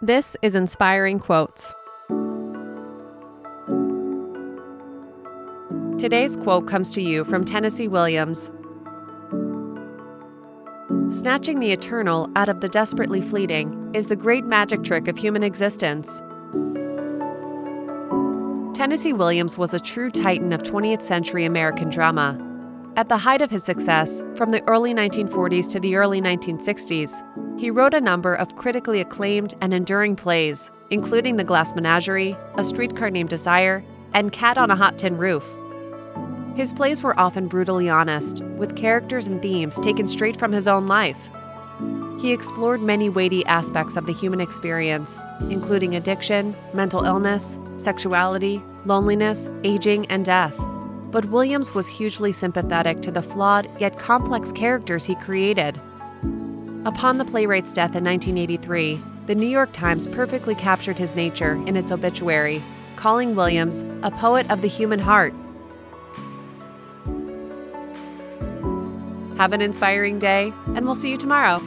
This is Inspiring Quotes. Today's quote comes to you from Tennessee Williams. Snatching the eternal out of the desperately fleeting is the great magic trick of human existence. Tennessee Williams was a true titan of 20th century American drama. At the height of his success, from the early 1940s to the early 1960s, he wrote a number of critically acclaimed and enduring plays, including The Glass Menagerie, A Streetcar Named Desire, and Cat on a Hot Tin Roof. His plays were often brutally honest, with characters and themes taken straight from his own life. He explored many weighty aspects of the human experience, including addiction, mental illness, sexuality, loneliness, aging, and death. But Williams was hugely sympathetic to the flawed yet complex characters he created. Upon the playwright's death in 1983, the New York Times perfectly captured his nature in its obituary, calling Williams a poet of the human heart. Have an inspiring day, and we'll see you tomorrow.